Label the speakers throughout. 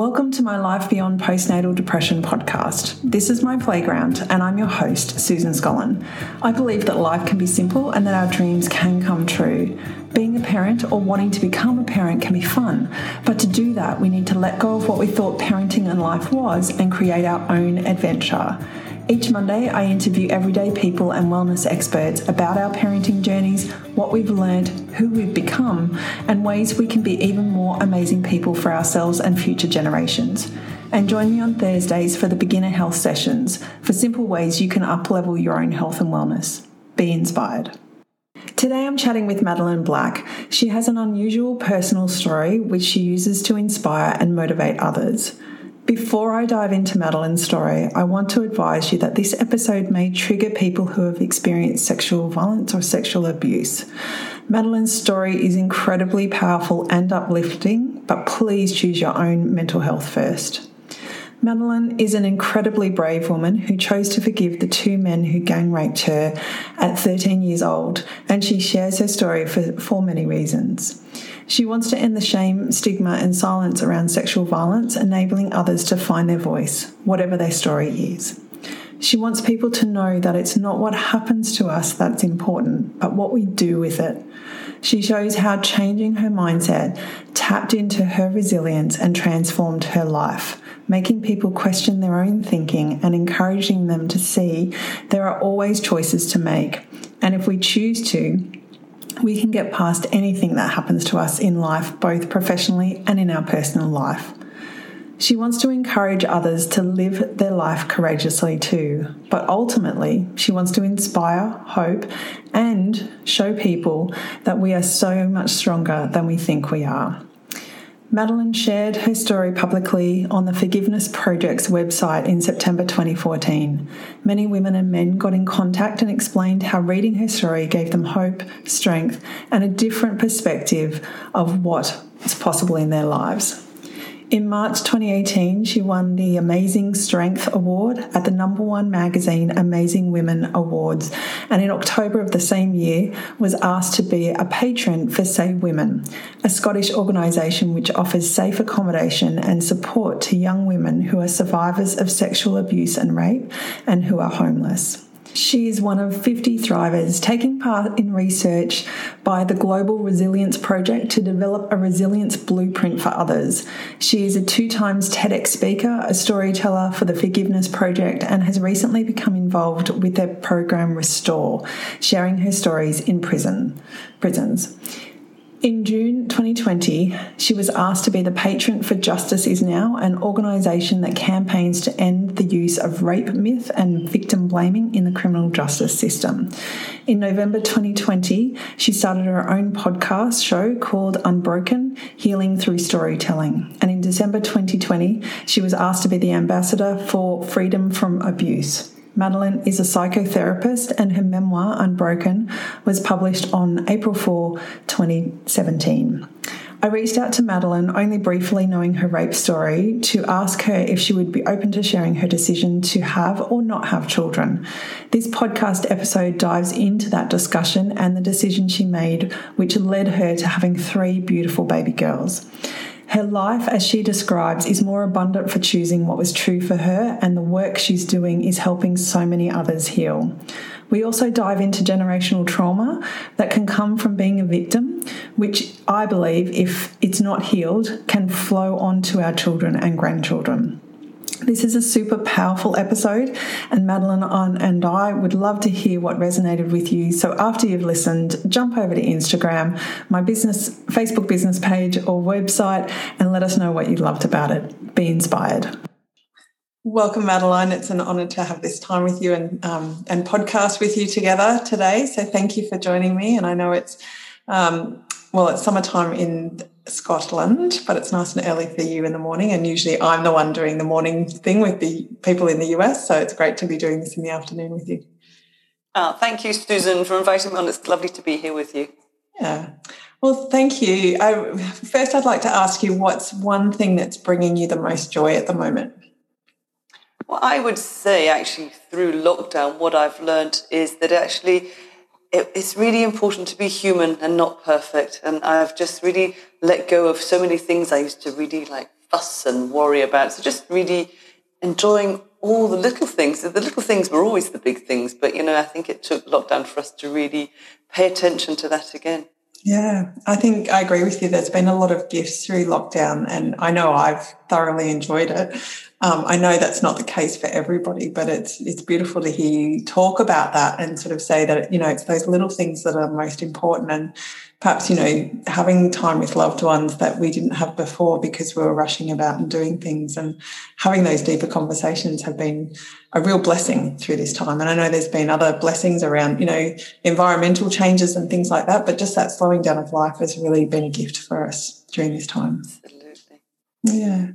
Speaker 1: Welcome to my Life Beyond Postnatal Depression podcast. This is my playground, and I'm your host, Susan Scollin. I believe that life can be simple and that our dreams can come true. Being a parent or wanting to become a parent can be fun, but to do that, we need to let go of what we thought parenting and life was and create our own adventure. Each Monday, I interview everyday people and wellness experts about our parenting journeys, what we've learned, who we've become, and ways we can be even more amazing people for ourselves and future generations. And join me on Thursdays for the beginner health sessions for simple ways you can uplevel your own health and wellness. Be inspired. Today I'm chatting with Madeleine Black. She has an unusual personal story which she uses to inspire and motivate others. Before I dive into Madeleine's story, I want to advise you that this episode may trigger people who have experienced sexual violence or sexual abuse. Madeleine's story is incredibly powerful and uplifting, but please choose your own mental health first. Madeleine is an incredibly brave woman who chose to forgive the two men who gang raped her at 13 years old, and she shares her story for, for many reasons. She wants to end the shame, stigma, and silence around sexual violence, enabling others to find their voice, whatever their story is. She wants people to know that it's not what happens to us that's important, but what we do with it. She shows how changing her mindset tapped into her resilience and transformed her life, making people question their own thinking and encouraging them to see there are always choices to make. And if we choose to, we can get past anything that happens to us in life, both professionally and in our personal life. She wants to encourage others to live their life courageously too, but ultimately, she wants to inspire hope and show people that we are so much stronger than we think we are. Madeleine shared her story publicly on the Forgiveness Project's website in September 2014. Many women and men got in contact and explained how reading her story gave them hope, strength, and a different perspective of what is possible in their lives. In March 2018, she won the Amazing Strength Award at the number one magazine Amazing Women Awards, and in October of the same year was asked to be a patron for Say Women, a Scottish organisation which offers safe accommodation and support to young women who are survivors of sexual abuse and rape and who are homeless. She is one of 50 thrivers taking part in research by the Global Resilience Project to develop a resilience blueprint for others. She is a two times TEDx speaker, a storyteller for the Forgiveness Project, and has recently become involved with their program Restore, sharing her stories in prison prisons. In June 2020, she was asked to be the patron for Justice Is Now, an organisation that campaigns to end the use of rape myth and victim blaming in the criminal justice system. In November 2020, she started her own podcast show called Unbroken Healing Through Storytelling. And in December 2020, she was asked to be the ambassador for Freedom from Abuse. Madeleine is a psychotherapist, and her memoir, Unbroken, was published on April 4, 2017. I reached out to Madeleine, only briefly knowing her rape story, to ask her if she would be open to sharing her decision to have or not have children. This podcast episode dives into that discussion and the decision she made, which led her to having three beautiful baby girls. Her life, as she describes, is more abundant for choosing what was true for her, and the work she's doing is helping so many others heal. We also dive into generational trauma that can come from being a victim, which I believe, if it's not healed, can flow on to our children and grandchildren. This is a super powerful episode, and Madeleine and I would love to hear what resonated with you. So, after you've listened, jump over to Instagram, my business, Facebook business page, or website, and let us know what you loved about it. Be inspired. Welcome, Madeleine. It's an honour to have this time with you and um, and podcast with you together today. So, thank you for joining me. And I know it's um, well, it's summertime in Scotland, but it's nice and early for you in the morning. And usually I'm the one doing the morning thing with the people in the US. So it's great to be doing this in the afternoon with you.
Speaker 2: Oh, thank you, Susan, for inviting me on. It's lovely to be here with you.
Speaker 1: Yeah. Well, thank you. I, first, I'd like to ask you what's one thing that's bringing you the most joy at the moment?
Speaker 2: Well, I would say actually through lockdown, what I've learned is that actually it, it's really important to be human and not perfect. And I've just really let go of so many things I used to really like fuss and worry about. So just really enjoying all the little things. The little things were always the big things, but you know, I think it took lockdown for us to really pay attention to that again.
Speaker 1: Yeah, I think I agree with you. There's been a lot of gifts through lockdown, and I know I've thoroughly enjoyed it. Um, I know that's not the case for everybody, but it's it's beautiful to hear you talk about that and sort of say that you know it's those little things that are most important, and perhaps you know having time with loved ones that we didn't have before because we were rushing about and doing things, and having those deeper conversations have been a real blessing through this time. And I know there's been other blessings around you know environmental changes and things like that, but just that slowing down of life has really been a gift for us during this time.
Speaker 2: Absolutely.
Speaker 1: Yeah.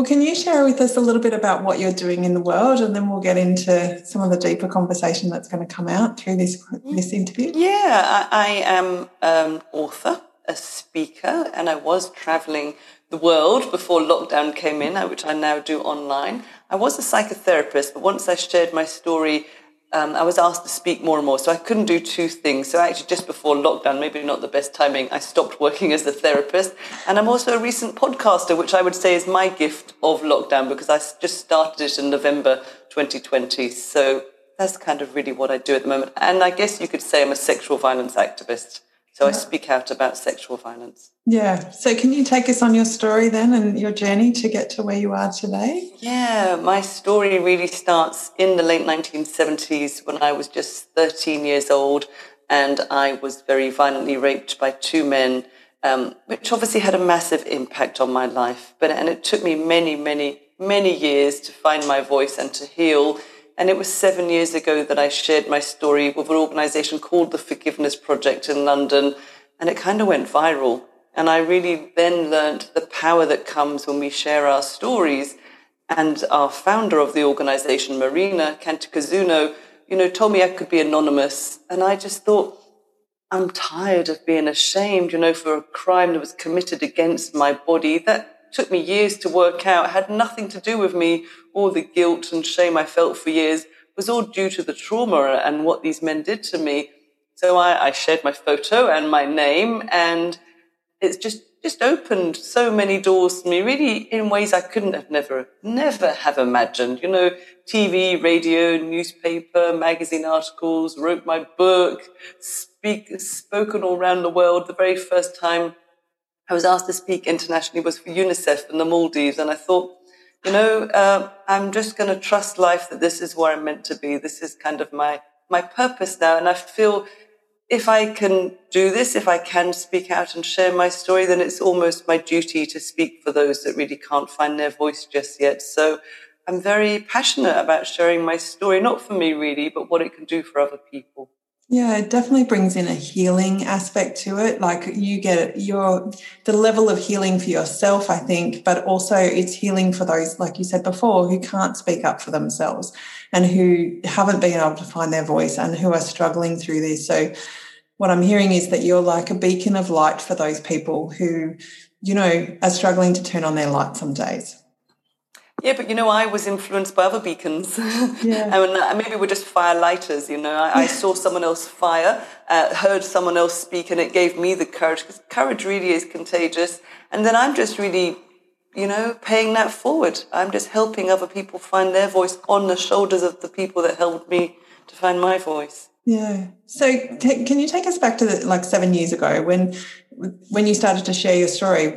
Speaker 1: Well, can you share with us a little bit about what you're doing in the world, and then we'll get into some of the deeper conversation that's going to come out through this mm. this interview?
Speaker 2: Yeah, I, I am an author, a speaker, and I was traveling the world before lockdown came in, uh, which I now do online. I was a psychotherapist, but once I shared my story um, I was asked to speak more and more, so I couldn't do two things. So actually, just before lockdown, maybe not the best timing, I stopped working as a therapist. And I'm also a recent podcaster, which I would say is my gift of lockdown because I just started it in November 2020. So that's kind of really what I do at the moment. And I guess you could say I'm a sexual violence activist. So I speak out about sexual violence.
Speaker 1: Yeah. So can you take us on your story then and your journey to get to where you are today?
Speaker 2: Yeah, my story really starts in the late 1970s when I was just 13 years old and I was very violently raped by two men, um, which obviously had a massive impact on my life. But and it took me many, many, many years to find my voice and to heal and it was seven years ago that I shared my story with an organization called the Forgiveness Project in London. And it kind of went viral. And I really then learned the power that comes when we share our stories. And our founder of the organization, Marina Cantacuzino, you know, told me I could be anonymous. And I just thought, I'm tired of being ashamed, you know, for a crime that was committed against my body. That took me years to work out, had nothing to do with me. All the guilt and shame I felt for years was all due to the trauma and what these men did to me. So I, I shared my photo and my name and it's just, just opened so many doors to me, really in ways I couldn't have never, never have imagined. You know, TV, radio, newspaper, magazine articles, wrote my book, speak, spoken all around the world. The very first time I was asked to speak internationally was for UNICEF in the Maldives. And I thought, you know, uh, I'm just going to trust life that this is where I'm meant to be. This is kind of my, my purpose now. And I feel if I can do this, if I can speak out and share my story, then it's almost my duty to speak for those that really can't find their voice just yet. So I'm very passionate about sharing my story, not for me really, but what it can do for other people.
Speaker 1: Yeah, it definitely brings in a healing aspect to it. Like you get your the level of healing for yourself, I think, but also it's healing for those, like you said before, who can't speak up for themselves and who haven't been able to find their voice and who are struggling through this. So what I'm hearing is that you're like a beacon of light for those people who, you know, are struggling to turn on their light some days.
Speaker 2: Yeah, but you know, I was influenced by other beacons. Yeah. and uh, maybe we're just fire lighters, you know. I, I saw someone else fire, uh, heard someone else speak, and it gave me the courage, because courage really is contagious. And then I'm just really, you know, paying that forward. I'm just helping other people find their voice on the shoulders of the people that helped me to find my voice.
Speaker 1: Yeah. So, t- can you take us back to the, like seven years ago when when you started to share your story?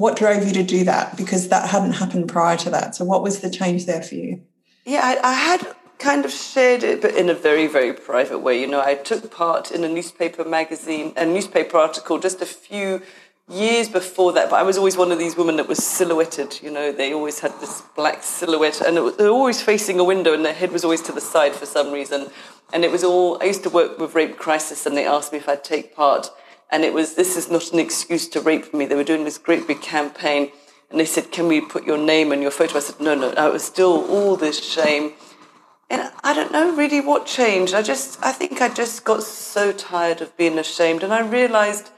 Speaker 1: What drove you to do that? Because that hadn't happened prior to that. So, what was the change there for you?
Speaker 2: Yeah, I, I had kind of shared it, but in a very, very private way. You know, I took part in a newspaper magazine, a newspaper article just a few years before that, but I was always one of these women that was silhouetted. You know, they always had this black silhouette, and was, they were always facing a window, and their head was always to the side for some reason. And it was all. I used to work with Rape Crisis, and they asked me if I'd take part and it was, this is not an excuse to rape me. They were doing this great big campaign. And they said, can we put your name and your photo? I said, no, no. I was still all this shame. And I don't know really what changed. I just, I think I just got so tired of being ashamed. And I realized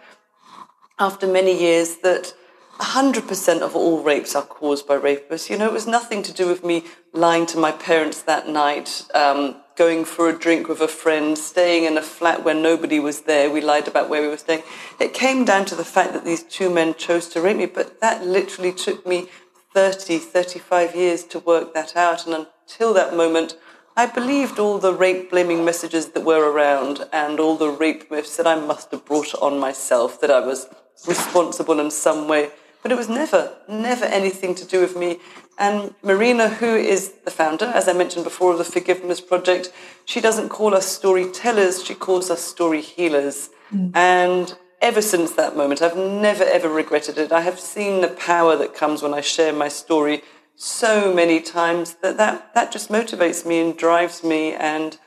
Speaker 2: after many years that 100% of all rapes are caused by rapists. You know, it was nothing to do with me lying to my parents that night. Um, going for a drink with a friend, staying in a flat where nobody was there. We lied about where we were staying. It came down to the fact that these two men chose to rape me, but that literally took me 30, 35 years to work that out. And until that moment, I believed all the rape blaming messages that were around and all the rape myths that I must have brought on myself, that I was responsible in some way. But it was never, never anything to do with me. And Marina, who is the founder, as I mentioned before, of the Forgiveness Project, she doesn't call us storytellers, she calls us story healers. Mm. And ever since that moment, I've never, ever regretted it. I have seen the power that comes when I share my story so many times that, that that just motivates me and drives me. And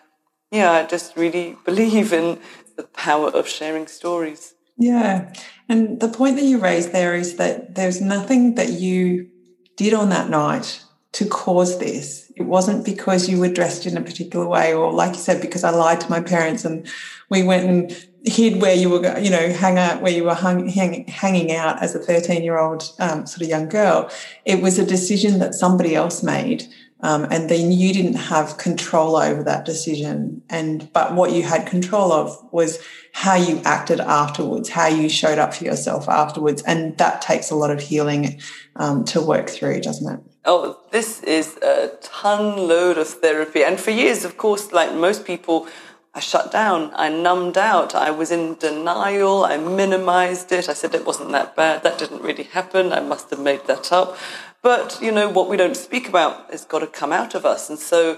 Speaker 2: yeah, I just really believe in the power of sharing stories.
Speaker 1: Yeah. And the point that you raised there is that there's nothing that you did on that night to cause this. It wasn't because you were dressed in a particular way, or like you said, because I lied to my parents and we went and hid where you were, you know, hang out where you were hung, hang, hanging out as a 13 year old um, sort of young girl. It was a decision that somebody else made. Um, and then you didn't have control over that decision. And, but what you had control of was how you acted afterwards, how you showed up for yourself afterwards. And that takes a lot of healing um, to work through, doesn't it?
Speaker 2: Oh, this is a ton load of therapy. And for years, of course, like most people, I shut down, I numbed out, I was in denial, I minimized it, I said it wasn't that bad, that didn't really happen, I must have made that up. But, you know, what we don't speak about has got to come out of us. And so,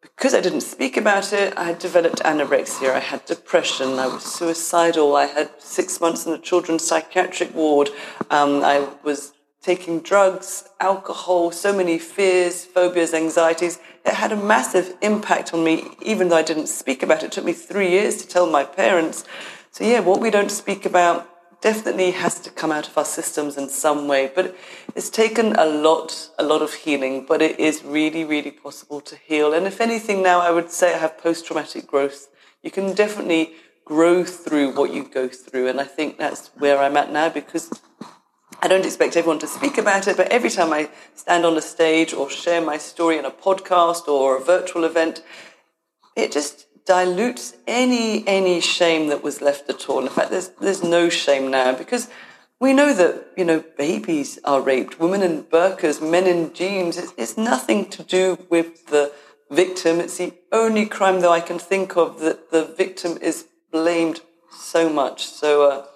Speaker 2: because I didn't speak about it, I had developed anorexia, I had depression, I was suicidal, I had six months in a children's psychiatric ward, um, I was taking drugs, alcohol, so many fears, phobias, anxieties. It had a massive impact on me, even though I didn't speak about it. It took me three years to tell my parents. So, yeah, what we don't speak about definitely has to come out of our systems in some way. But it's taken a lot, a lot of healing, but it is really, really possible to heal. And if anything, now I would say I have post traumatic growth. You can definitely grow through what you go through. And I think that's where I'm at now because I don't expect everyone to speak about it, but every time I stand on a stage or share my story in a podcast or a virtual event, it just dilutes any any shame that was left at all. In fact, there's there's no shame now because we know that you know babies are raped, women in burqas, men in jeans. It's, it's nothing to do with the victim. It's the only crime that I can think of that the victim is blamed so much. So. Uh,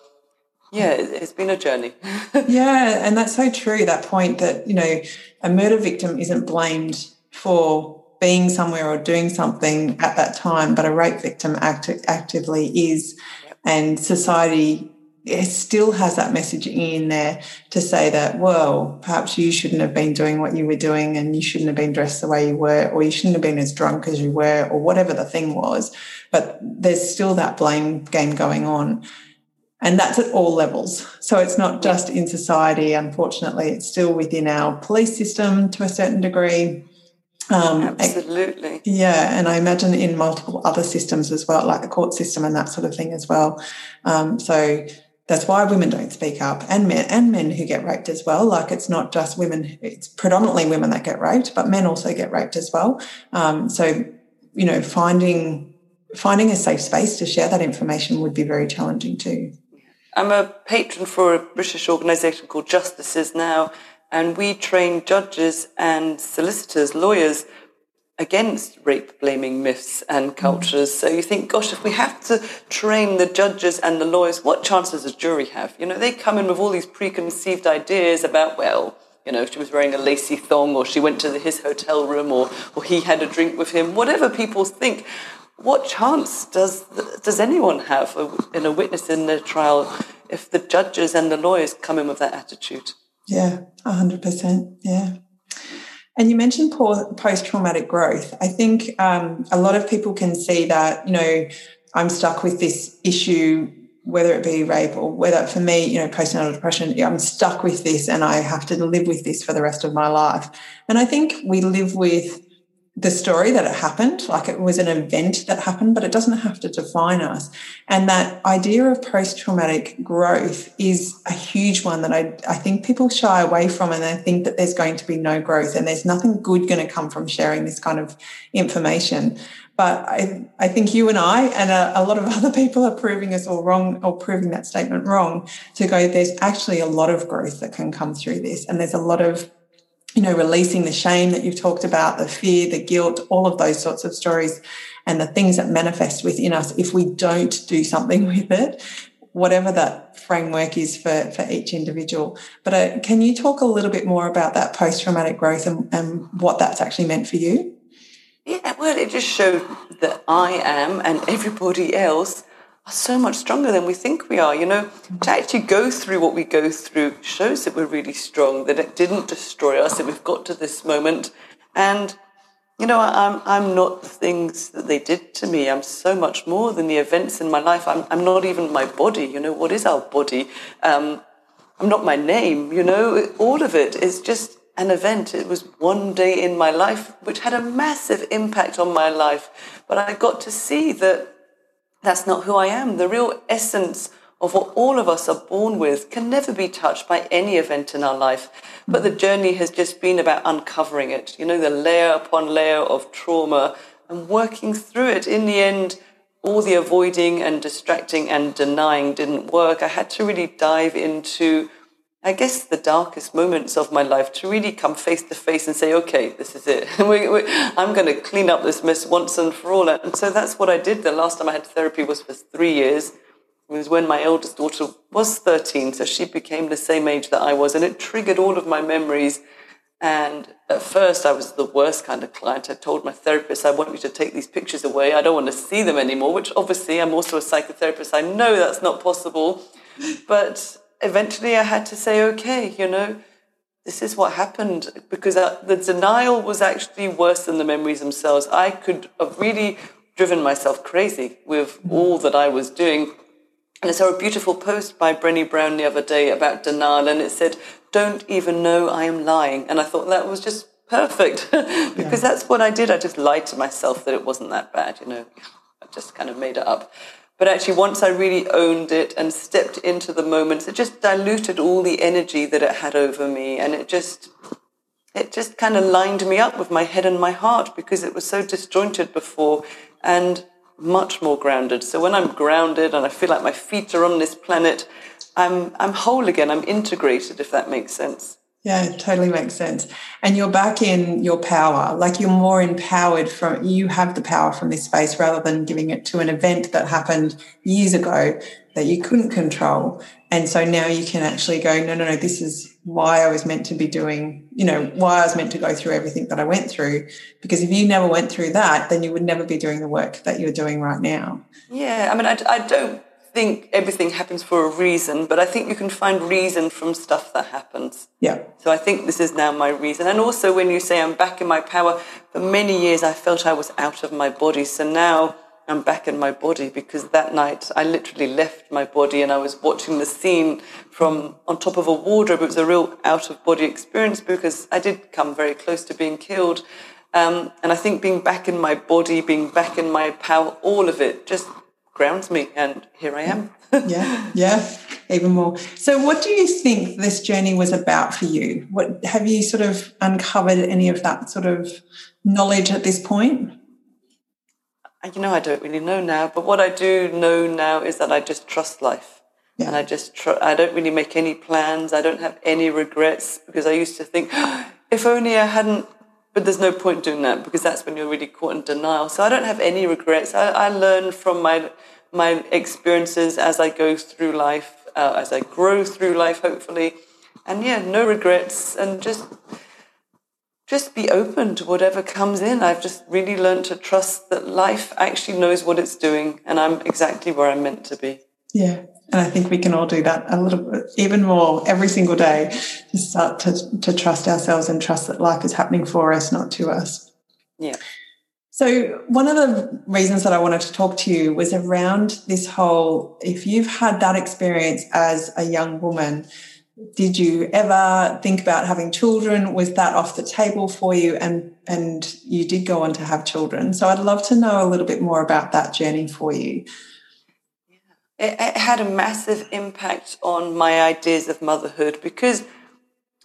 Speaker 2: yeah, it's been a journey.
Speaker 1: yeah, and that's so true. That point that, you know, a murder victim isn't blamed for being somewhere or doing something at that time, but a rape victim act- actively is. And society still has that message in there to say that, well, perhaps you shouldn't have been doing what you were doing and you shouldn't have been dressed the way you were, or you shouldn't have been as drunk as you were, or whatever the thing was. But there's still that blame game going on. And that's at all levels. So it's not just in society, unfortunately, it's still within our police system to a certain degree.
Speaker 2: Um, Absolutely.
Speaker 1: Yeah. And I imagine in multiple other systems as well, like the court system and that sort of thing as well. Um, so that's why women don't speak up and men and men who get raped as well. Like it's not just women, it's predominantly women that get raped, but men also get raped as well. Um, so, you know, finding finding a safe space to share that information would be very challenging too.
Speaker 2: I'm a patron for a British organisation called Justices Now, and we train judges and solicitors, lawyers, against rape blaming myths and cultures. So you think, gosh, if we have to train the judges and the lawyers, what chances does a jury have? You know, they come in with all these preconceived ideas about, well, you know, she was wearing a lacy thong, or she went to his hotel room, or, or he had a drink with him, whatever people think what chance does does anyone have uh, in a witness in the trial if the judges and the lawyers come in with that attitude?
Speaker 1: Yeah, hundred percent. Yeah. And you mentioned post traumatic growth. I think um, a lot of people can see that, you know, I'm stuck with this issue, whether it be rape or whether for me, you know, postnatal depression, I'm stuck with this and I have to live with this for the rest of my life. And I think we live with the story that it happened, like it was an event that happened, but it doesn't have to define us. And that idea of post traumatic growth is a huge one that I, I think people shy away from and they think that there's going to be no growth and there's nothing good going to come from sharing this kind of information. But I, I think you and I and a, a, lot of other people are proving us all wrong or proving that statement wrong to go, there's actually a lot of growth that can come through this. And there's a lot of, you know, releasing the shame that you've talked about, the fear, the guilt, all of those sorts of stories and the things that manifest within us if we don't do something with it whatever that framework is for, for each individual. But uh, can you talk a little bit more about that post traumatic growth and, and what that's actually meant for you?
Speaker 2: Yeah, well, it just showed that I am and everybody else are so much stronger than we think we are. You know, to actually go through what we go through shows that we're really strong, that it didn't destroy us, that we've got to this moment. And you know, I'm, I'm not the things that they did to me. I'm so much more than the events in my life. I'm, I'm not even my body. You know, what is our body? Um, I'm not my name. You know, all of it is just an event. It was one day in my life which had a massive impact on my life. But I got to see that that's not who I am. The real essence of what all of us are born with can never be touched by any event in our life. But the journey has just been about uncovering it, you know, the layer upon layer of trauma and working through it. In the end, all the avoiding and distracting and denying didn't work. I had to really dive into, I guess, the darkest moments of my life to really come face to face and say, okay, this is it. I'm going to clean up this mess once and for all. And so that's what I did. The last time I had therapy was for three years. It was when my eldest daughter was 13, so she became the same age that I was, and it triggered all of my memories. And at first, I was the worst kind of client. I told my therapist, I want you to take these pictures away. I don't want to see them anymore, which obviously I'm also a psychotherapist. I know that's not possible. But eventually, I had to say, okay, you know, this is what happened because uh, the denial was actually worse than the memories themselves. I could have really driven myself crazy with all that I was doing and I saw a beautiful post by Brené Brown the other day about denial, and it said, Don't even know I am lying. And I thought that was just perfect because yeah. that's what I did. I just lied to myself that it wasn't that bad, you know. I just kind of made it up. But actually, once I really owned it and stepped into the moments, it just diluted all the energy that it had over me. And it just, it just kind of lined me up with my head and my heart because it was so disjointed before. And much more grounded. So when I'm grounded and I feel like my feet are on this planet, I'm I'm whole again. I'm integrated, if that makes sense.
Speaker 1: Yeah, totally makes sense. And you're back in your power. Like you're more empowered from you have the power from this space rather than giving it to an event that happened years ago that you couldn't control. And so now you can actually go, no, no, no, this is why I was meant to be doing, you know, why I was meant to go through everything that I went through. Because if you never went through that, then you would never be doing the work that you're doing right now.
Speaker 2: Yeah. I mean, I, I don't think everything happens for a reason, but I think you can find reason from stuff that happens.
Speaker 1: Yeah.
Speaker 2: So I think this is now my reason. And also when you say I'm back in my power, for many years I felt I was out of my body. So now I'm back in my body because that night I literally left my body and I was watching the scene from on top of a wardrobe. It was a real out of body experience because I did come very close to being killed. Um, and I think being back in my body, being back in my power, all of it just grounds me. And here I am.
Speaker 1: yeah, yeah, even more. So, what do you think this journey was about for you? What have you sort of uncovered any of that sort of knowledge at this point?
Speaker 2: Uh, you know, I don't really know now, but what I do know now is that I just trust life. Yeah. And I just, tr- I don't really make any plans. I don't have any regrets because I used to think, if only I hadn't, but there's no point doing that because that's when you're really caught in denial. So I don't have any regrets. I, I learn from my, my experiences as I go through life, uh, as I grow through life, hopefully. And yeah, no regrets and just, just be open to whatever comes in. I've just really learned to trust that life actually knows what it's doing and I'm exactly where I'm meant to be.
Speaker 1: Yeah. And I think we can all do that a little bit, even more every single day to start to, to trust ourselves and trust that life is happening for us, not to us.
Speaker 2: Yeah.
Speaker 1: So, one of the reasons that I wanted to talk to you was around this whole if you've had that experience as a young woman, did you ever think about having children? Was that off the table for you? And and you did go on to have children. So I'd love to know a little bit more about that journey for you.
Speaker 2: It, it had a massive impact on my ideas of motherhood because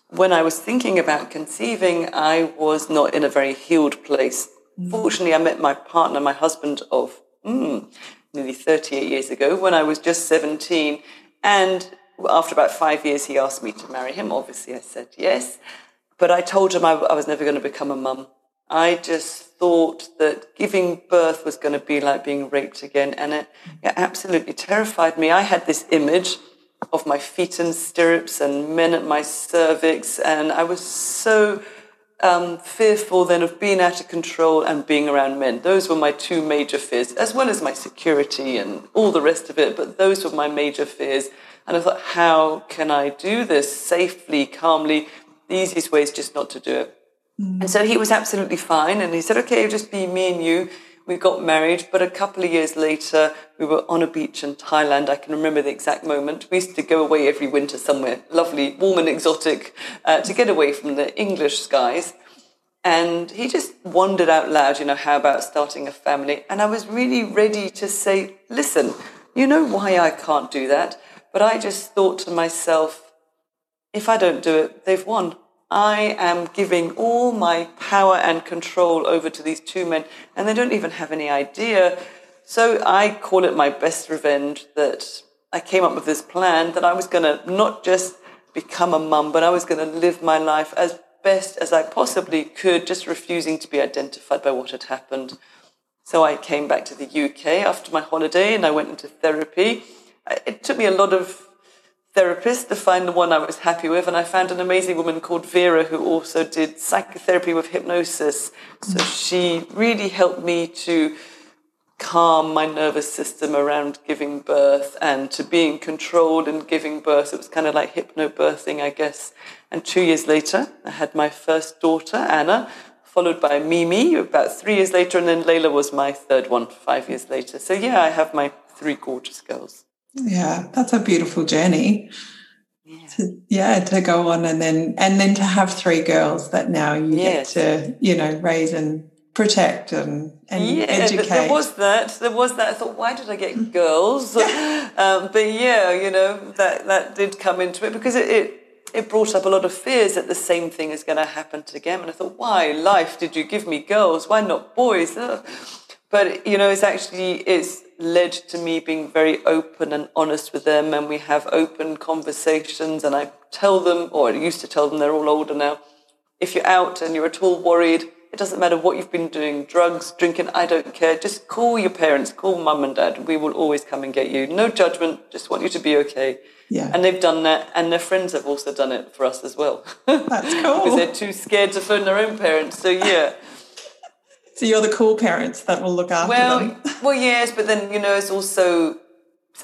Speaker 2: when I was thinking about conceiving, I was not in a very healed place. Fortunately, I met my partner, my husband of mm, nearly 38 years ago when I was just 17. And after about five years, he asked me to marry him. Obviously, I said yes. But I told him I, I was never going to become a mum. I just thought that giving birth was going to be like being raped again. And it, it absolutely terrified me. I had this image of my feet in stirrups and men at my cervix. And I was so um, fearful then of being out of control and being around men. Those were my two major fears, as well as my security and all the rest of it. But those were my major fears. And I thought, how can I do this safely, calmly? The easiest way is just not to do it. And so he was absolutely fine. And he said, okay, it'll just be me and you. We got married, but a couple of years later, we were on a beach in Thailand. I can remember the exact moment. We used to go away every winter somewhere lovely, warm and exotic uh, to get away from the English skies. And he just wondered out loud, you know, how about starting a family? And I was really ready to say, listen, you know why I can't do that? But I just thought to myself, if I don't do it, they've won. I am giving all my power and control over to these two men, and they don't even have any idea. So I call it my best revenge that I came up with this plan that I was going to not just become a mum, but I was going to live my life as best as I possibly could, just refusing to be identified by what had happened. So I came back to the UK after my holiday and I went into therapy. It took me a lot of therapist to find the one I was happy with. And I found an amazing woman called Vera who also did psychotherapy with hypnosis. So she really helped me to calm my nervous system around giving birth and to being controlled in giving birth. It was kind of like hypnobirthing, I guess. And two years later, I had my first daughter, Anna, followed by Mimi about three years later, and then Layla was my third one five years later. So yeah, I have my three gorgeous girls.
Speaker 1: Yeah, that's a beautiful journey. Yeah. To, yeah, to go on and then and then to have three girls that now you yes. get to, you know, raise and protect and, and
Speaker 2: yeah,
Speaker 1: educate.
Speaker 2: There was that. There was that. I thought, why did I get girls? um, but yeah, you know, that that did come into it because it, it it brought up a lot of fears that the same thing is going to happen to them. And I thought, why life did you give me girls? Why not boys? Ugh. But you know, it's actually it's led to me being very open and honest with them, and we have open conversations. And I tell them, or I used to tell them, they're all older now. If you're out and you're at all worried, it doesn't matter what you've been doing, drugs, drinking, I don't care. Just call your parents, call mum and dad. We will always come and get you. No judgment, just want you to be okay.
Speaker 1: Yeah.
Speaker 2: And they've done that, and their friends have also done it for us as well.
Speaker 1: That's cool.
Speaker 2: because they're too scared to phone their own parents. So, yeah.
Speaker 1: So you're the cool parents that will look after
Speaker 2: well,
Speaker 1: them.
Speaker 2: well, yes, but then you know it's also,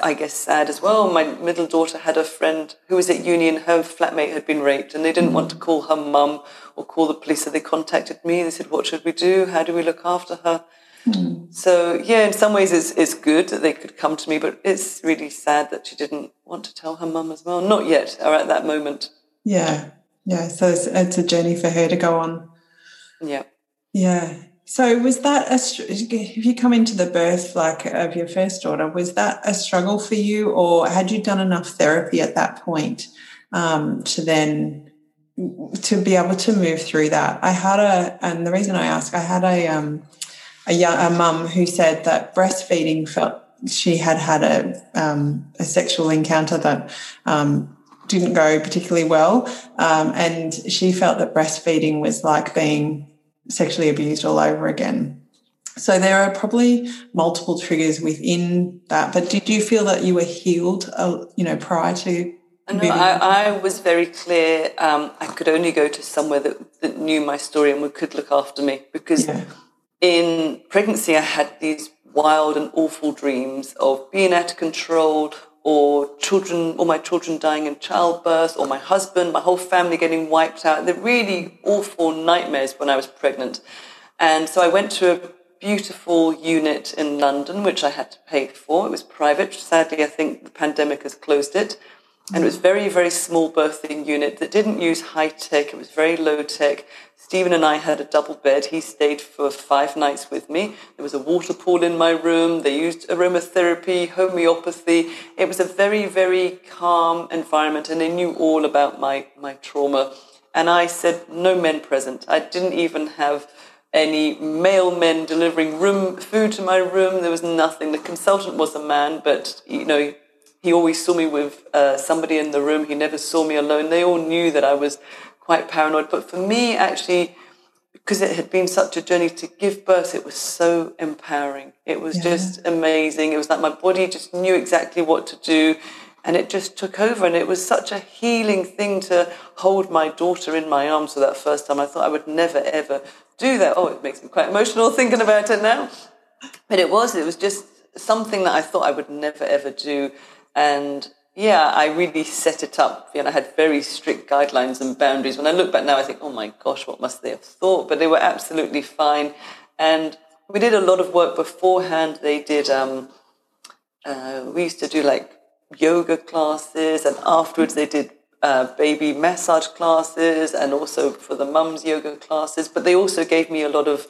Speaker 2: I guess, sad as well. My middle daughter had a friend who was at uni, and her flatmate had been raped, and they didn't want to call her mum or call the police, so they contacted me. They said, "What should we do? How do we look after her?" Mm. So yeah, in some ways it's, it's good that they could come to me, but it's really sad that she didn't want to tell her mum as well. Not yet, or at that moment.
Speaker 1: Yeah, yeah. So it's, it's a journey for her to go on.
Speaker 2: Yeah.
Speaker 1: Yeah. So was that a if you come into the birth like of your first daughter, was that a struggle for you, or had you done enough therapy at that point um, to then to be able to move through that? I had a, and the reason I ask, I had a um, a young a mum who said that breastfeeding felt she had had a um, a sexual encounter that um, didn't go particularly well, um, and she felt that breastfeeding was like being sexually abused all over again. So there are probably multiple triggers within that. But did you feel that you were healed, uh, you know, prior to?
Speaker 2: No, I, I, was very clear. Um, I could only go to somewhere that, that, knew my story and could look after me because yeah. in pregnancy I had these wild and awful dreams of being out of control, or children, or my children dying in childbirth, or my husband, my whole family getting wiped out. They're really awful nightmares when I was pregnant. And so I went to a beautiful unit in London, which I had to pay for. It was private. Sadly, I think the pandemic has closed it. And it was very, very small birthing unit that didn't use high tech. It was very low tech. Stephen and I had a double bed. He stayed for five nights with me. There was a water pool in my room. They used aromatherapy, homeopathy. It was a very, very calm environment, and they knew all about my, my trauma. And I said, no men present. I didn't even have any male men delivering room food to my room. There was nothing. The consultant was a man, but you know, he always saw me with uh, somebody in the room. He never saw me alone. They all knew that I was quite paranoid. But for me, actually, because it had been such a journey to give birth, it was so empowering. It was yeah. just amazing. It was like my body just knew exactly what to do and it just took over. And it was such a healing thing to hold my daughter in my arms for that first time. I thought I would never, ever do that. Oh, it makes me quite emotional thinking about it now. But it was, it was just something that I thought I would never, ever do. And yeah, I really set it up. You know, I had very strict guidelines and boundaries. When I look back now, I think, oh my gosh, what must they have thought? But they were absolutely fine. And we did a lot of work beforehand. They did, um, uh, we used to do like yoga classes, and afterwards they did uh, baby massage classes and also for the mums yoga classes. But they also gave me a lot of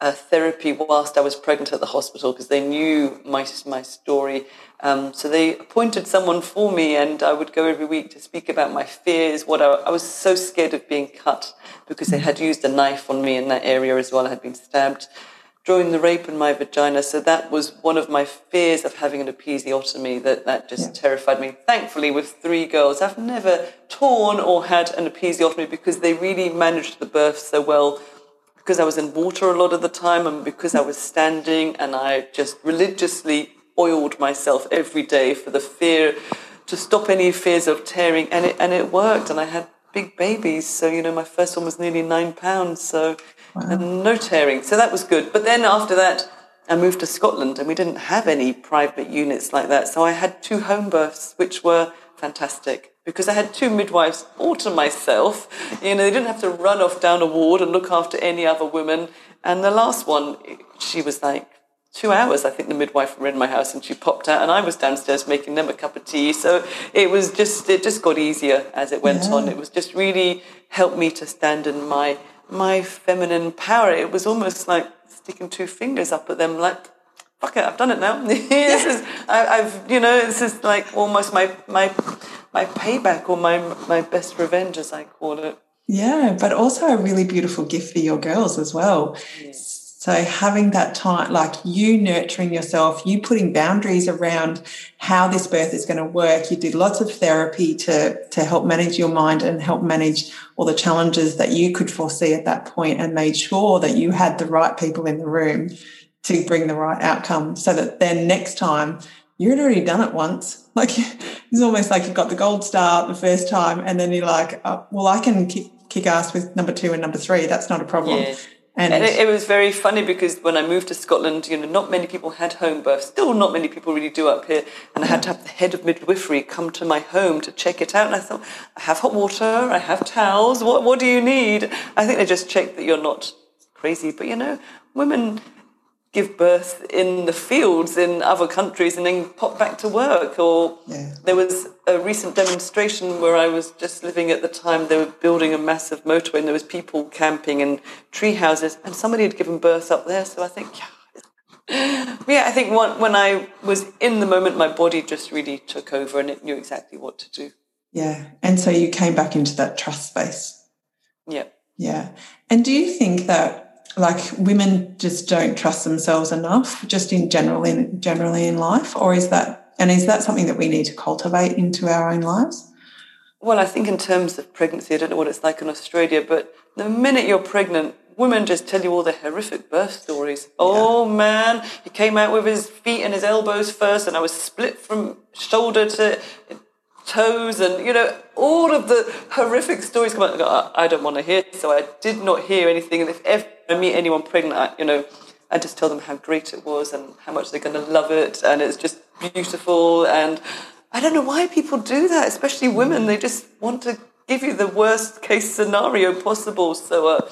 Speaker 2: uh, therapy whilst I was pregnant at the hospital because they knew my my story. Um, so they appointed someone for me, and I would go every week to speak about my fears. What I, I, was so scared of being cut because they had used a knife on me in that area as well. I had been stabbed during the rape in my vagina. So that was one of my fears of having an episiotomy. That that just yeah. terrified me. Thankfully, with three girls, I've never torn or had an episiotomy because they really managed the birth so well because I was in water a lot of the time and because I was standing and I just religiously oiled myself every day for the fear to stop any fears of tearing and it and it worked and I had big babies so you know my first one was nearly nine pounds so wow. and no tearing so that was good but then after that I moved to Scotland and we didn't have any private units like that so I had two home births which were fantastic because I had two midwives all to myself. You know, they didn't have to run off down a ward and look after any other women. And the last one, she was like two hours. I think the midwife were in my house and she popped out, and I was downstairs making them a cup of tea. So it was just it just got easier as it went yeah. on. It was just really helped me to stand in my my feminine power. It was almost like sticking two fingers up at them, like fuck it, I've done it now. this is, I, have you know, this is like almost my my my payback or my my best revenge, as I call it.
Speaker 1: Yeah, but also a really beautiful gift for your girls as well. Yeah. So having that time, like you nurturing yourself, you putting boundaries around how this birth is going to work. You did lots of therapy to to help manage your mind and help manage all the challenges that you could foresee at that point, and made sure that you had the right people in the room to bring the right outcome so that then next time you'd already done it once. Like it's almost like you've got the gold star the first time, and then you're like, oh, well, I can kick, kick ass with number two and number three. That's not a problem.
Speaker 2: Yeah. And, and it, it, was very funny because when I moved to Scotland, you know, not many people had home births. Still, not many people really do up here. And I had to have the head of midwifery come to my home to check it out. And I thought, I have hot water, I have towels. What what do you need? I think they just check that you're not crazy. But you know, women give birth in the fields in other countries and then pop back to work. Or yeah. there was a recent demonstration where I was just living at the time. They were building a massive motorway and there was people camping in tree houses and somebody had given birth up there. So I think, yeah. yeah, I think when I was in the moment, my body just really took over and it knew exactly what to do.
Speaker 1: Yeah. And so you came back into that trust space.
Speaker 2: Yeah.
Speaker 1: Yeah. And do you think that like women just don't trust themselves enough just in general in generally in life or is that and is that something that we need to cultivate into our own lives
Speaker 2: well i think in terms of pregnancy i don't know what it's like in australia but the minute you're pregnant women just tell you all the horrific birth stories yeah. oh man he came out with his feet and his elbows first and i was split from shoulder to toes and you know all of the horrific stories come out i don't want to hear so i did not hear anything and if ever I meet anyone pregnant, I, you know, I just tell them how great it was and how much they're going to love it, and it's just beautiful. And I don't know why people do that, especially women. They just want to give you the worst case scenario possible. So, uh,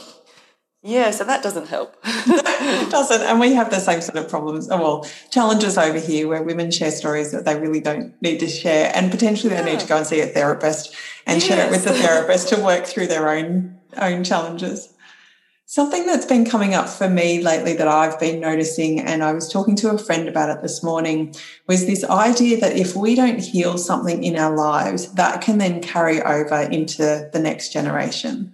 Speaker 2: yeah, so that doesn't help.
Speaker 1: it doesn't. And we have the same sort of problems, oh, well, challenges over here where women share stories that they really don't need to share. And potentially they yeah. need to go and see a therapist and yes. share it with the therapist to work through their own own challenges. Something that's been coming up for me lately that I've been noticing, and I was talking to a friend about it this morning, was this idea that if we don't heal something in our lives, that can then carry over into the next generation.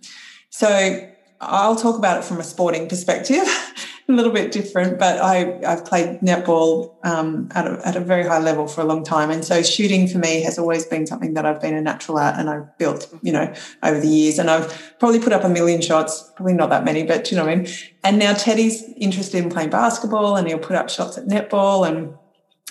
Speaker 1: So I'll talk about it from a sporting perspective, a little bit different, but I, I've played netball um, at, a, at a very high level for a long time. And so shooting for me has always been something that I've been a natural at and I've built, you know, over the years. And I've probably put up a million shots, probably not that many, but you know what I mean? And now Teddy's interested in playing basketball and he'll put up shots at netball and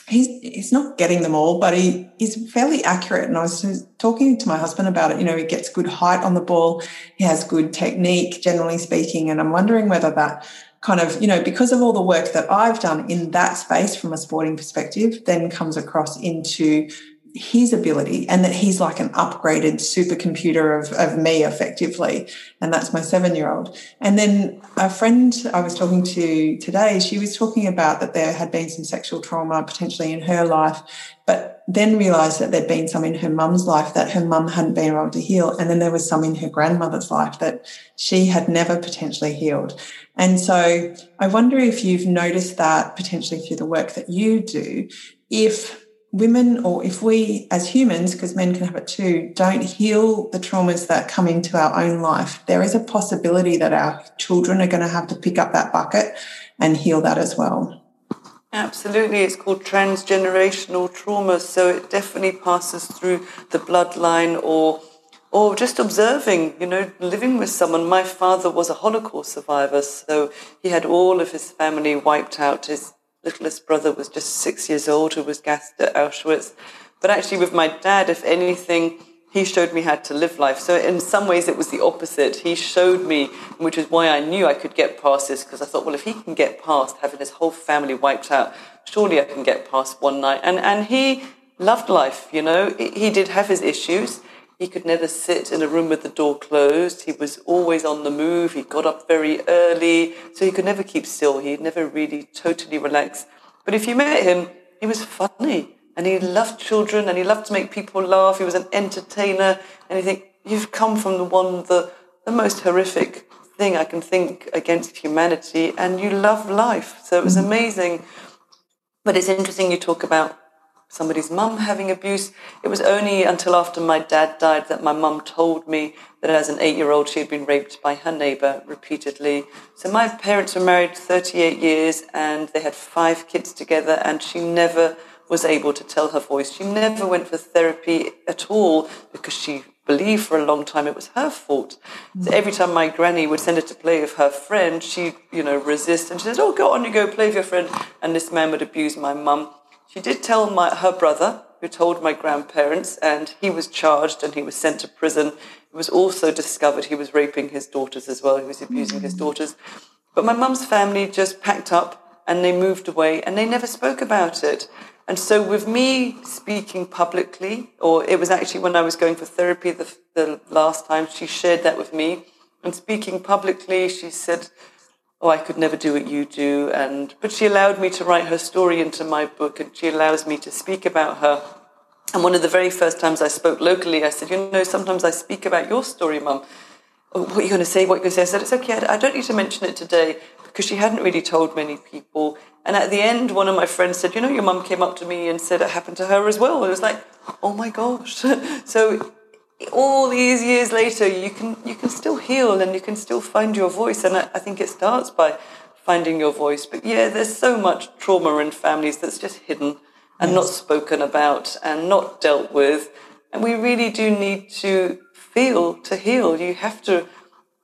Speaker 1: he's he's not getting them all, but he is fairly accurate. And I was talking to my husband about it. You know, he gets good height on the ball, he has good technique, generally speaking. And I'm wondering whether that kind of, you know, because of all the work that I've done in that space from a sporting perspective, then comes across into his ability and that he's like an upgraded supercomputer of, of me effectively. And that's my seven year old and then a friend i was talking to today she was talking about that there had been some sexual trauma potentially in her life but then realized that there'd been some in her mum's life that her mum hadn't been able to heal. And then there was some in her grandmother's life that she had never potentially healed. And so i wonder if you've noticed that potentially through the work that you do if women, or if we as humans, because men can have it too, don't heal the traumas that come into our own life, there is a possibility that our children are going to have to pick up that bucket and heal that as well.
Speaker 2: Absolutely, it's called transgenerational trauma, so it definitely passes through the bloodline or or just observing, you know, living with someone. My father was a Holocaust survivor, so he had all of his family wiped out. His littlest brother was just six years old who was gassed at Auschwitz. But actually, with my dad, if anything, he showed me how to live life. So in some ways, it was the opposite. He showed me, which is why I knew I could get past this, because I thought, well, if he can get past having his whole family wiped out, surely I can get past one night. And and he loved life. You know, he did have his issues. He could never sit in a room with the door closed. He was always on the move. He got up very early, so he could never keep still. He'd never really totally relax. But if you met him, he was funny and he loved children and he loved to make people laugh. He was an entertainer. And you think, you've come from the one, the, the most horrific thing I can think against humanity and you love life. So it was mm-hmm. amazing. But it's interesting you talk about somebody's mum having abuse. It was only until after my dad died that my mum told me that as an eight year old she had been raped by her neighbour repeatedly. So my parents were married 38 years and they had five kids together, and she never was able to tell her voice. She never went for therapy at all because she believed for a long time it was her fault. So every time my granny would send her to play with her friend, she'd, you know, resist and she says, Oh, go on, you go play with your friend. And this man would abuse my mum. She did tell my, her brother, who told my grandparents, and he was charged and he was sent to prison. It was also discovered he was raping his daughters as well. He was abusing his mm. daughters. But my mum's family just packed up and they moved away and they never spoke about it. And so, with me speaking publicly, or it was actually when I was going for therapy the, the last time, she shared that with me. And speaking publicly, she said, oh, I could never do what you do. And, but she allowed me to write her story into my book and she allows me to speak about her. And one of the very first times I spoke locally, I said, you know, sometimes I speak about your story, mum. Oh, what are you going to say? What are you going to say? I said, it's okay. I don't need to mention it today because she hadn't really told many people. And at the end, one of my friends said, you know, your mum came up to me and said it happened to her as well. And it was like, oh my gosh. so all these years later, you can you can still heal and you can still find your voice. And I, I think it starts by finding your voice. But yeah, there's so much trauma in families that's just hidden and yes. not spoken about and not dealt with. And we really do need to feel to heal. You have to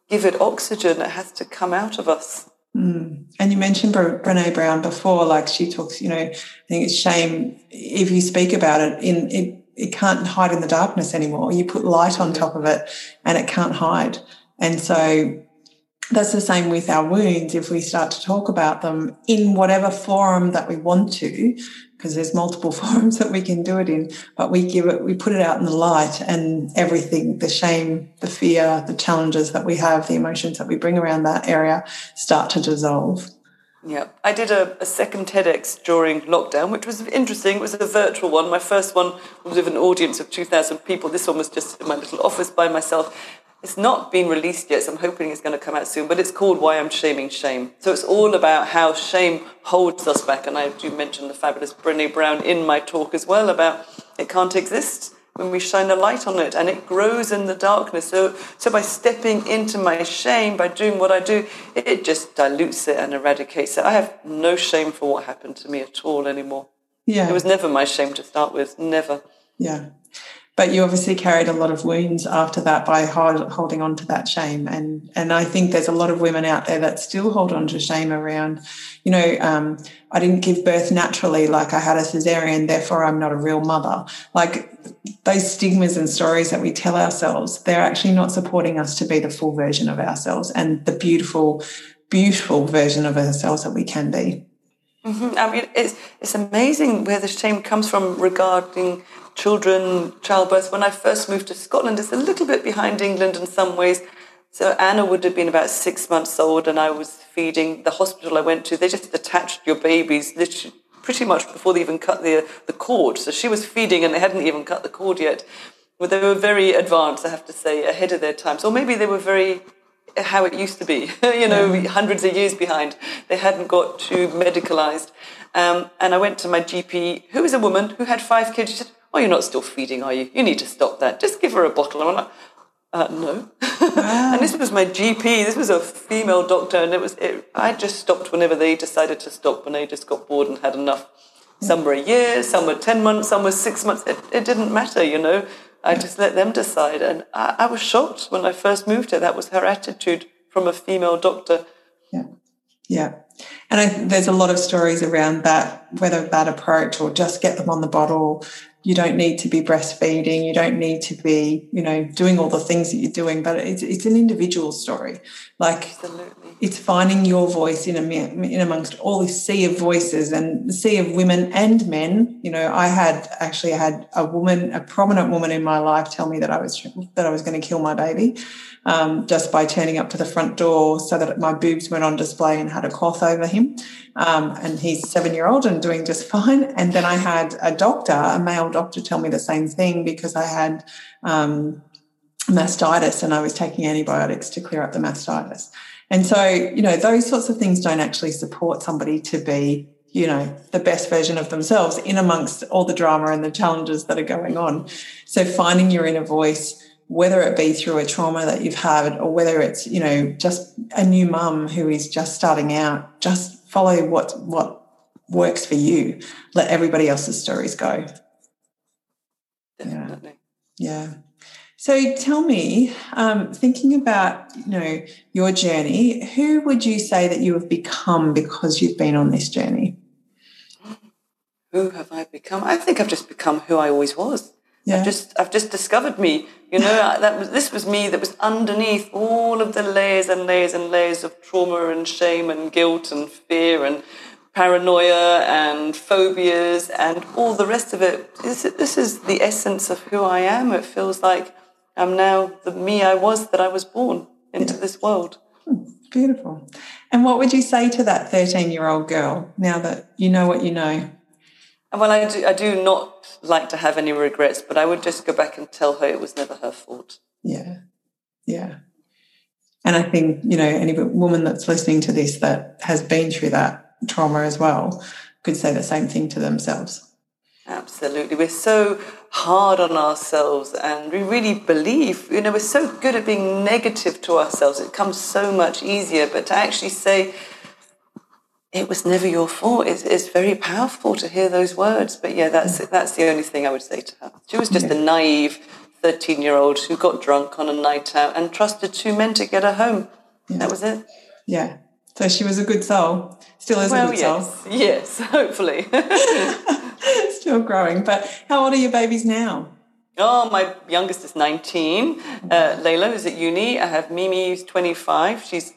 Speaker 2: give it oxygen. It has to come out of us.
Speaker 1: Mm. And you mentioned Brene Brown before, like she talks, you know, I think it's shame if you speak about it in it it can't hide in the darkness anymore. You put light on top of it and it can't hide. And so that's the same with our wounds. If we start to talk about them in whatever forum that we want to, because there's multiple forums that we can do it in, but we give it, we put it out in the light and everything, the shame, the fear, the challenges that we have, the emotions that we bring around that area start to dissolve.
Speaker 2: Yeah, I did a, a, second TEDx during lockdown, which was interesting. It was a virtual one. My first one was with an audience of 2,000 people. This one was just in my little office by myself. It's not been released yet, so I'm hoping it's going to come out soon. But it's called Why I'm Shaming Shame. So it's all about how shame holds us back. And I do mention the fabulous Brene Brown in my talk as well about it can't exist when we shine a light on it and it grows in the darkness. So, so by stepping into my shame, by doing what I do, it, it just dilutes it and eradicates it. I have no shame for what happened to me at all anymore.
Speaker 1: Yeah.
Speaker 2: It was never my shame to start with, never.
Speaker 1: Yeah. But you obviously carried a lot of wounds after that by hold, holding on to that shame, and and I think there's a lot of women out there that still hold on to shame around, you know, um, I didn't give birth naturally, like I had a cesarean, therefore I'm not a real mother. Like those stigmas and stories that we tell ourselves, they're actually not supporting us to be the full version of ourselves and the beautiful, beautiful version of ourselves that we can be.
Speaker 2: Mm-hmm. I mean, it's it's amazing where the shame comes from regarding children, childbirth. When I first moved to Scotland, it's a little bit behind England in some ways. So Anna would have been about six months old, and I was feeding. The hospital I went to, they just attached your babies literally pretty much before they even cut the the cord. So she was feeding, and they hadn't even cut the cord yet. Well, they were very advanced, I have to say, ahead of their times. Or maybe they were very how it used to be, you know, yeah. hundreds of years behind. They hadn't got too medicalized. Um, and I went to my GP, who was a woman who had five kids. She said, Oh, you're not still feeding, are you? You need to stop that. Just give her a bottle. And I'm like, uh, no. Wow. and this was my GP. This was a female doctor, and it was. It, I just stopped whenever they decided to stop. When they just got bored and had enough. Some were a year, some were ten months, some were six months. It, it didn't matter, you know. I just let them decide. And I, I was shocked when I first moved here. That was her attitude from a female doctor.
Speaker 1: Yeah. Yeah. And I, there's a lot of stories around that, whether that approach or just get them on the bottle. You don't need to be breastfeeding. You don't need to be, you know, doing all the things that you're doing. But it's it's an individual story. Like
Speaker 2: Absolutely.
Speaker 1: it's finding your voice in, a, in amongst all this sea of voices and the sea of women and men. You know, I had actually had a woman, a prominent woman in my life, tell me that I was that I was going to kill my baby um, just by turning up to the front door so that my boobs went on display and had a cloth over him. Um, and he's seven year old and doing just fine. And then I had a doctor, a male doctor, tell me the same thing because I had um, mastitis and I was taking antibiotics to clear up the mastitis. And so, you know, those sorts of things don't actually support somebody to be you know the best version of themselves in amongst all the drama and the challenges that are going on. So finding your inner voice whether it be through a trauma that you've had or whether it's you know just a new mum who is just starting out just follow what what works for you. Let everybody else's stories go
Speaker 2: Definitely.
Speaker 1: yeah yeah so tell me um, thinking about you know your journey who would you say that you have become because you've been on this journey
Speaker 2: who have i become i think i've just become who i always was yeah. I've just I've just discovered me. You know, that was this was me that was underneath all of the layers and layers and layers of trauma and shame and guilt and fear and paranoia and phobias and all the rest of it. This, this is the essence of who I am. It feels like I'm now the me I was that I was born into yeah. this world.
Speaker 1: Hmm, beautiful. And what would you say to that 13 year old girl now that you know what you know?
Speaker 2: Well, I do, I do not like to have any regrets, but I would just go back and tell her it was never her fault.
Speaker 1: Yeah. Yeah. And I think, you know, any woman that's listening to this that has been through that trauma as well could say the same thing to themselves.
Speaker 2: Absolutely. We're so hard on ourselves and we really believe, you know, we're so good at being negative to ourselves. It comes so much easier. But to actually say, it was never your fault. It's, it's very powerful to hear those words. But yeah, that's that's the only thing I would say to her. She was just yeah. a naive 13 year old who got drunk on a night out and trusted two men to get her home. Yeah. That was it.
Speaker 1: Yeah. So she was a good soul. Still is well, a good
Speaker 2: yes.
Speaker 1: soul.
Speaker 2: Yes, hopefully.
Speaker 1: Still growing. But how old are your babies now?
Speaker 2: Oh, my youngest is 19. Uh, Layla is at uni. I have Mimi, who's 25. She's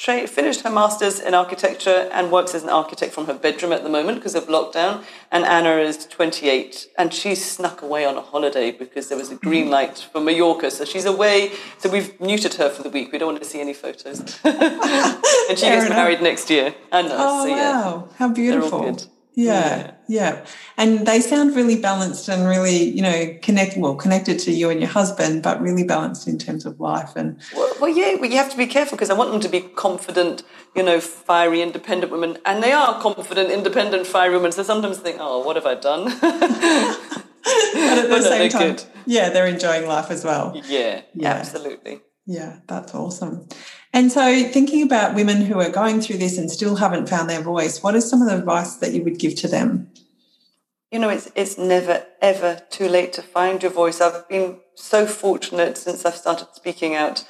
Speaker 2: tra- finished her master's in architecture and works as an architect from her bedroom at the moment because of lockdown. And Anna is 28 and she's snuck away on a holiday because there was a green mm-hmm. light for Mallorca. So she's away. So we've muted her for the week. We don't want to see any photos. and she Fair gets enough. married next year. I know.
Speaker 1: Oh,
Speaker 2: so, yeah.
Speaker 1: wow. How beautiful. Yeah, yeah, And they sound really balanced and really, you know, connect well, connected to you and your husband, but really balanced in terms of life and
Speaker 2: well, well yeah, well, you have to be careful because I want them to be confident, you know, fiery, independent women. And they are confident, independent, fiery women. So sometimes think, oh, what have I done?
Speaker 1: but at the same time, good. yeah, they're enjoying life as well.
Speaker 2: Yeah, yeah, absolutely.
Speaker 1: Yeah, that's awesome. And so, thinking about women who are going through this and still haven't found their voice, what is some of the advice that you would give to them?
Speaker 2: You know, it's it's never ever too late to find your voice. I've been so fortunate since I've started speaking out.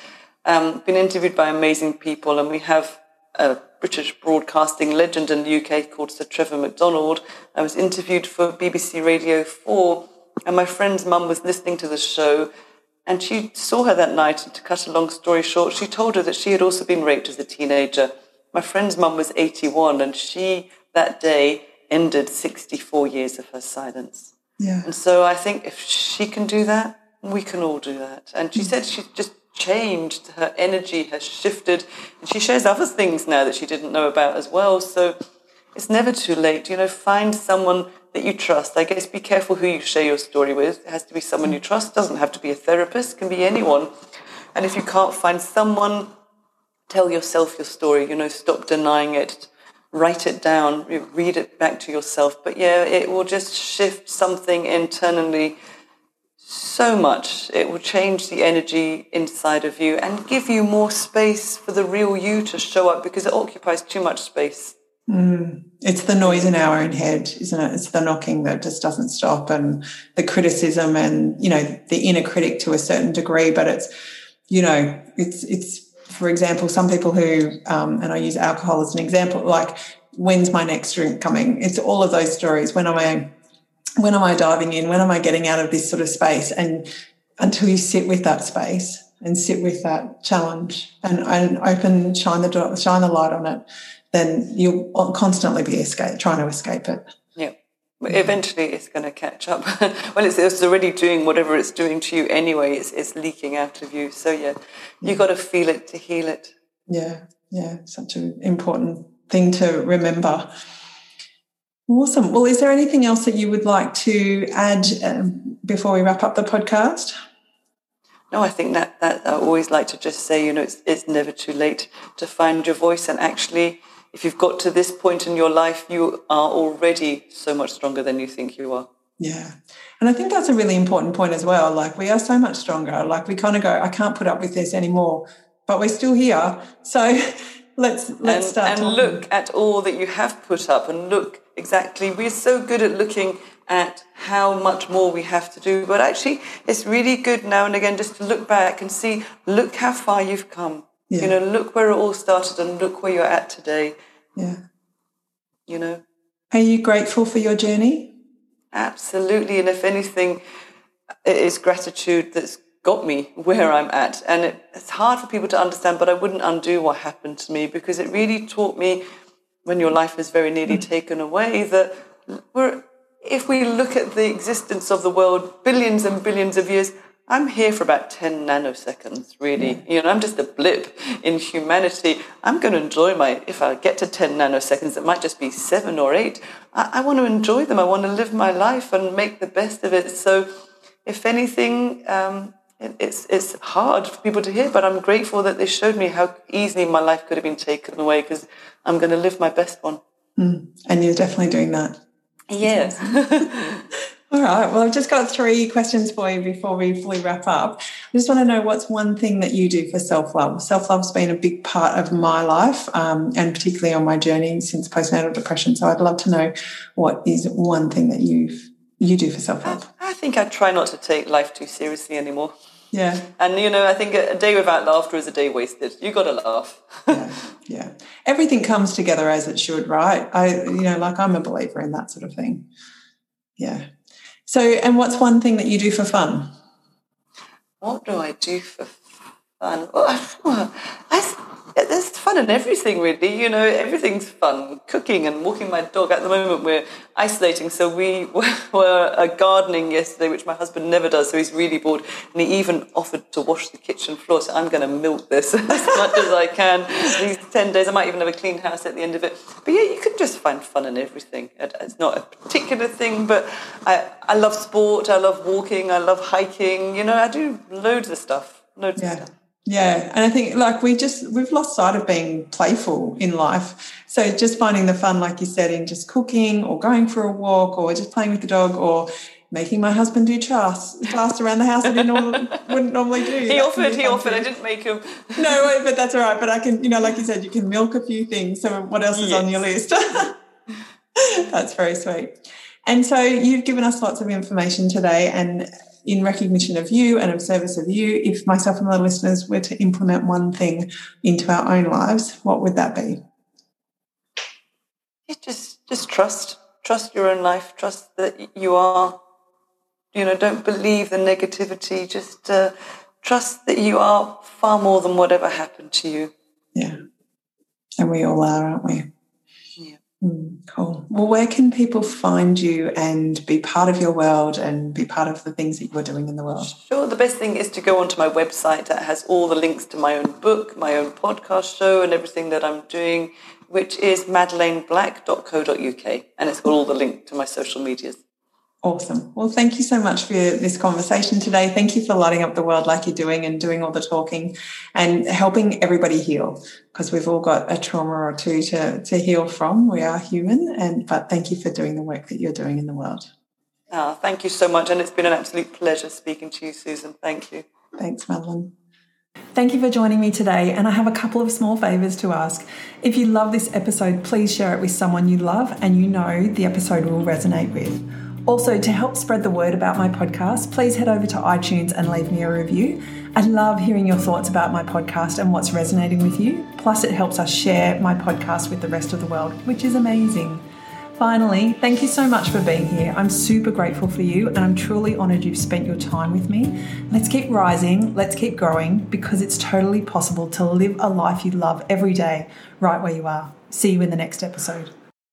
Speaker 2: Um, been interviewed by amazing people, and we have a British broadcasting legend in the UK called Sir Trevor McDonald. I was interviewed for BBC Radio 4, and my friend's mum was listening to the show, and she saw her that night. And to cut a long story short, she told her that she had also been raped as a teenager. My friend's mum was 81, and she, that day, ended 64 years of her silence.
Speaker 1: Yeah.
Speaker 2: And so I think if she can do that, we can all do that. And she said she just changed, her energy has shifted, and she shares other things now that she didn't know about as well. So it's never too late. You know, find someone that you trust. I guess be careful who you share your story with. It has to be someone you trust. It doesn't have to be a therapist. It can be anyone. And if you can't find someone, tell yourself your story. You know, stop denying it write it down, read it back to yourself. But yeah, it will just shift something internally so much. It will change the energy inside of you and give you more space for the real you to show up because it occupies too much space.
Speaker 1: Mm. It's the noise in our own head, isn't it? It's the knocking that just doesn't stop and the criticism and, you know, the inner critic to a certain degree. But it's, you know, it's, it's, for example, some people who, um, and I use alcohol as an example, like, when's my next drink coming? It's all of those stories. When am I, when am I diving in? When am I getting out of this sort of space? And until you sit with that space and sit with that challenge and, and open, shine the shine the light on it, then you'll constantly be escape, trying to escape it.
Speaker 2: Yeah. Eventually, it's going to catch up. well, it's, it's, already doing whatever it's doing to you anyway. It's, it's leaking out of you. So, yeah, you got to feel it to heal it.
Speaker 1: Yeah, yeah, such an important thing to remember. Awesome. Well, is there anything else that you would like to add um, before we wrap up the podcast?
Speaker 2: No, I think that, that I always like to just say, you know, it's, it's never too late to find your voice. And actually, if you've got to this point in your life, you are already so much stronger than you think you are.
Speaker 1: Yeah. And I think that's a really important point as well. Like we are so much stronger. Like we kind of go, I can't put up with this anymore, but we're still here. So let's let's
Speaker 2: and,
Speaker 1: start.
Speaker 2: And
Speaker 1: talking.
Speaker 2: look at all that you have put up and look exactly. We're so good at looking at how much more we have to do. But actually it's really good now and again just to look back and see, look how far you've come. Yeah. You know, look where it all started and look where you're at today.
Speaker 1: Yeah.
Speaker 2: You know.
Speaker 1: Are you grateful for your journey?
Speaker 2: Absolutely. And if anything, it is gratitude that's got me where I'm at. And it, it's hard for people to understand, but I wouldn't undo what happened to me because it really taught me when your life is very nearly mm. taken away that we're, if we look at the existence of the world billions and billions of years, I'm here for about 10 nanoseconds, really. You know, I'm just a blip in humanity. I'm going to enjoy my, if I get to 10 nanoseconds, it might just be seven or eight. I, I want to enjoy them. I want to live my life and make the best of it. So, if anything, um, it, it's, it's hard for people to hear, but I'm grateful that they showed me how easily my life could have been taken away because I'm going to live my best one.
Speaker 1: Mm. And you're definitely doing that.
Speaker 2: Yes.
Speaker 1: All right. Well, I've just got three questions for you before we fully wrap up. I just want to know what's one thing that you do for self love. Self love's been a big part of my life, um, and particularly on my journey since postnatal depression. So I'd love to know what is one thing that you you do for self love.
Speaker 2: I, I think I try not to take life too seriously anymore.
Speaker 1: Yeah.
Speaker 2: And you know, I think a day without laughter is a day wasted. You got to laugh.
Speaker 1: yeah. Yeah. Everything comes together as it should, right? I, you know, like I'm a believer in that sort of thing. Yeah. So, and what's one thing that you do for fun?
Speaker 2: What do I do for fun? Well, I, there's fun in everything, really. You know, everything's fun. Cooking and walking my dog. At the moment, we're isolating, so we were uh, gardening yesterday, which my husband never does. So he's really bored, and he even offered to wash the kitchen floor. So I'm going to milk this as much as I can. These ten days, I might even have a clean house at the end of it. But yeah, you can just find fun in everything. It's not a particular thing, but I I love sport. I love walking. I love hiking. You know, I do loads of stuff. Loads yeah. of stuff.
Speaker 1: Yeah, and I think like we just we've lost sight of being playful in life. So just finding the fun, like you said, in just cooking or going for a walk or just playing with the dog or making my husband do tasks, tasks around the house that he normal, wouldn't normally do.
Speaker 2: He
Speaker 1: That
Speaker 2: offered, he offered. I didn't make him.
Speaker 1: No, but that's all right. But I can, you know, like you said, you can milk a few things. So what else is on your list? that's very sweet. And so you've given us lots of information today and in recognition of you and of service of you, if myself and my listeners were to implement one thing into our own lives, what would that be?
Speaker 2: Just, just trust, trust your own life. Trust that you are. You know, don't believe the negativity. Just uh, trust that you are far more than whatever happened to you.
Speaker 1: Yeah. And we all are, aren't we? Mm, cool. Well, where can people find you and be part of your world and be part of the things that you're doing in the world?
Speaker 2: Sure. The best thing is to go onto my website that has all the links to my own book, my own podcast show, and everything that I'm doing, which is madeleineBlack.co.uk. And it's got all the link to my social medias.
Speaker 1: Awesome. Well, thank you so much for this conversation today. Thank you for lighting up the world like you're doing and doing all the talking and helping everybody heal because we've all got a trauma or two to, to heal from. We are human. And but thank you for doing the work that you're doing in the world.
Speaker 2: Ah, thank you so much. And it's been an absolute pleasure speaking to you, Susan. Thank you.
Speaker 1: Thanks, Madeleine. Thank you for joining me today, and I have a couple of small favours to ask. If you love this episode, please share it with someone you love and you know the episode will resonate with. Also, to help spread the word about my podcast, please head over to iTunes and leave me a review. I love hearing your thoughts about my podcast and what's resonating with you. Plus, it helps us share my podcast with the rest of the world, which is amazing. Finally, thank you so much for being here. I'm super grateful for you and I'm truly honoured you've spent your time with me. Let's keep rising, let's keep growing because it's totally possible to live a life you love every day, right where you are. See you in the next episode.